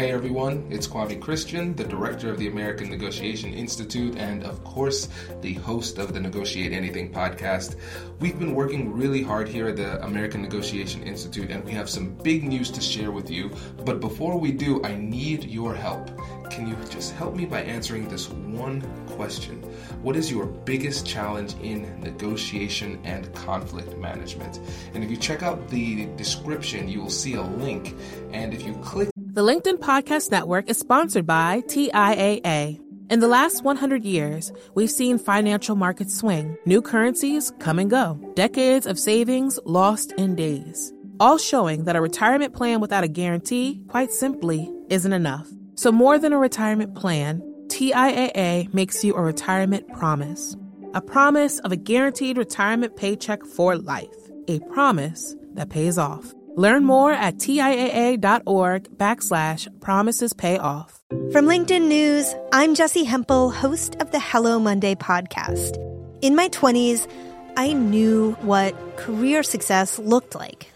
Hey everyone, it's Kwame Christian, the director of the American Negotiation Institute, and of course, the host of the Negotiate Anything podcast. We've been working really hard here at the American Negotiation Institute, and we have some big news to share with you. But before we do, I need your help. Can you just help me by answering this one question? What is your biggest challenge in negotiation and conflict management? And if you check out the description, you will see a link. And if you click the LinkedIn Podcast Network is sponsored by TIAA. In the last 100 years, we've seen financial markets swing, new currencies come and go, decades of savings lost in days, all showing that a retirement plan without a guarantee, quite simply, isn't enough. So, more than a retirement plan, TIAA makes you a retirement promise. A promise of a guaranteed retirement paycheck for life. A promise that pays off. Learn more at TIAA.org backslash promises pay off. From LinkedIn News, I'm Jessi Hempel, host of the Hello Monday podcast. In my 20s, I knew what career success looked like.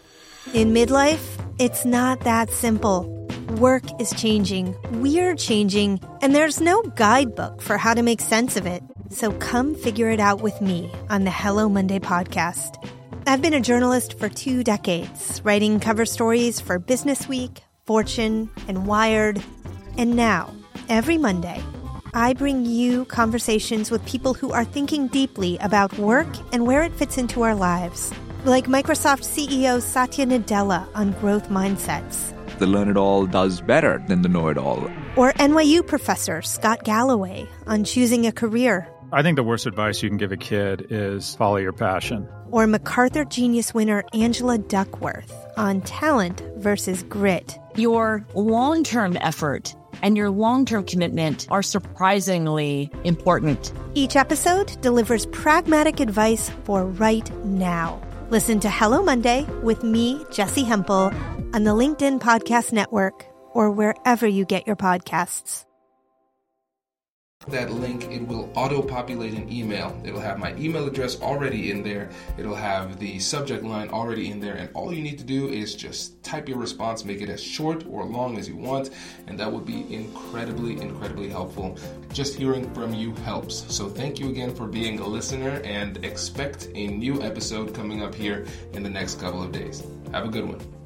In midlife, it's not that simple. Work is changing, we're changing, and there's no guidebook for how to make sense of it. So come figure it out with me on the Hello Monday podcast. I've been a journalist for two decades, writing cover stories for Business Week, Fortune, and Wired. And now, every Monday, I bring you conversations with people who are thinking deeply about work and where it fits into our lives, like Microsoft CEO Satya Nadella on growth mindsets. The learn it all does better than the know it all. Or NYU professor Scott Galloway on choosing a career I think the worst advice you can give a kid is follow your passion. Or MacArthur Genius winner Angela Duckworth on talent versus grit. Your long term effort and your long term commitment are surprisingly important. Each episode delivers pragmatic advice for right now. Listen to Hello Monday with me, Jessi Hempel, on the LinkedIn Podcast Network or wherever you get your podcasts that link, it will auto populate an email. It'll have my email address already in there. It'll have the subject line already in there. And all you need to do is just type your response, make it as short or long as you want. And that would be incredibly, incredibly helpful. Just hearing from you helps. So thank you again for being a listener and expect a new episode coming up here in the next couple of days. Have a good one.